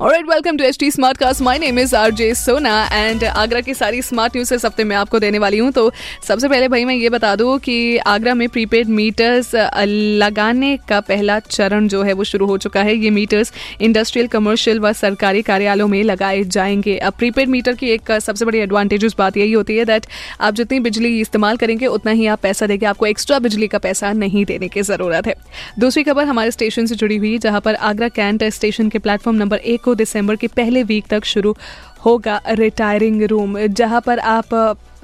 Alright, welcome to H T Smartcast my name is R J Sona and Agra की सारी smart news इस हफ़्ते मैं आपको देने वाली हूँ। तो सबसे पहले भाई मैं ये बता दूँ कि आगरा में प्रीपेड मीटर्स लगाने का पहला चरण जो है वो शुरू हो चुका है। ये मीटर्स इंडस्ट्रियल कमर्शियल व सरकारी कार्यालयों में लगाए जाएँगे। अब प्रीपेड मीटर की एक सबसे बड़ी एडवांटेज बात यही होती है दैट आप जितनी बिजली इस्तेमाल करेंगे उतना ही आप पैसा देंगे। आपको एक्स्ट्रा बिजली का पैसा नहीं देने की ज़रूरत है। दूसरी खबर हमारे स्टेशन से जुड़ी हुई जहाँ पर आगरा कैंट स्टेशन के प्लेटफॉर्म नंबर एक को दिसंबर के पहले वीक तक शुरू होगा रिटायरिंग रूम जहाँ पर आप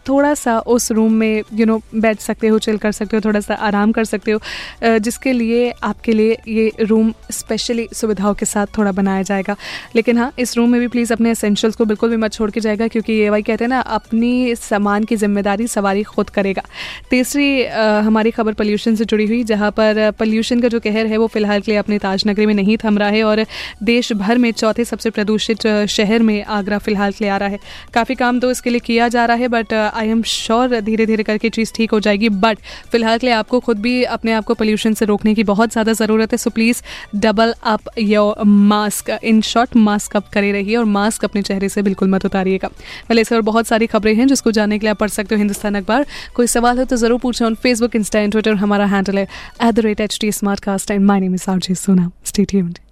थोड़ा सा उस रूम में यू नो बैठ सकते हो चिल कर सकते हो थोड़ा सा आराम कर सकते हो जिसके लिए आपके लिए ये रूम स्पेशली सुविधाओं के साथ थोड़ा बनाया जाएगा। लेकिन हाँ इस रूम में भी प्लीज़ अपने असेंशल्स को बिल्कुल भी मत छोड़ के जाएगा, क्योंकि ये भाई कहते हैं ना, अपनी सामान की ज़िम्मेदारी सवारी खुद करेगा। तीसरी हमारी खबर पोल्यूशन से जुड़ी हुई, जहाँ पर पोल्यूशन का जो कहर है, वो फ़िलहाल के लिए अपने ताजनगरी में नहीं थम रहा है और देश भर में चौथे सबसे प्रदूषित शहर में आगरा फ़िलहाल के लिए आ रहा है। काफ़ी काम तो इसके लिए किया जा रहा है बट आई एम श्योर धीरे धीरे करके चीज़ ठीक हो जाएगी बट फ़िलहाल के लिए आपको खुद भी अपने आप को पोल्यूशन से रोकने की बहुत ज़्यादा ज़रूरत है so please double up your mask in short mask up करे रहिए और मास्क अपने चेहरे से बिल्कुल मत उतारिएगा। पहले इस और बहुत सारी खबरें हैं, जिसको जानने के लिए आप पढ़ सकते हो हिंदुस्तान अखबार। कोई सवाल हो तो ज़रूर पूछें on Facebook Insta and Twitter हमारा हैंडल है at the rate H T smart cast and my R J Sona stay tuned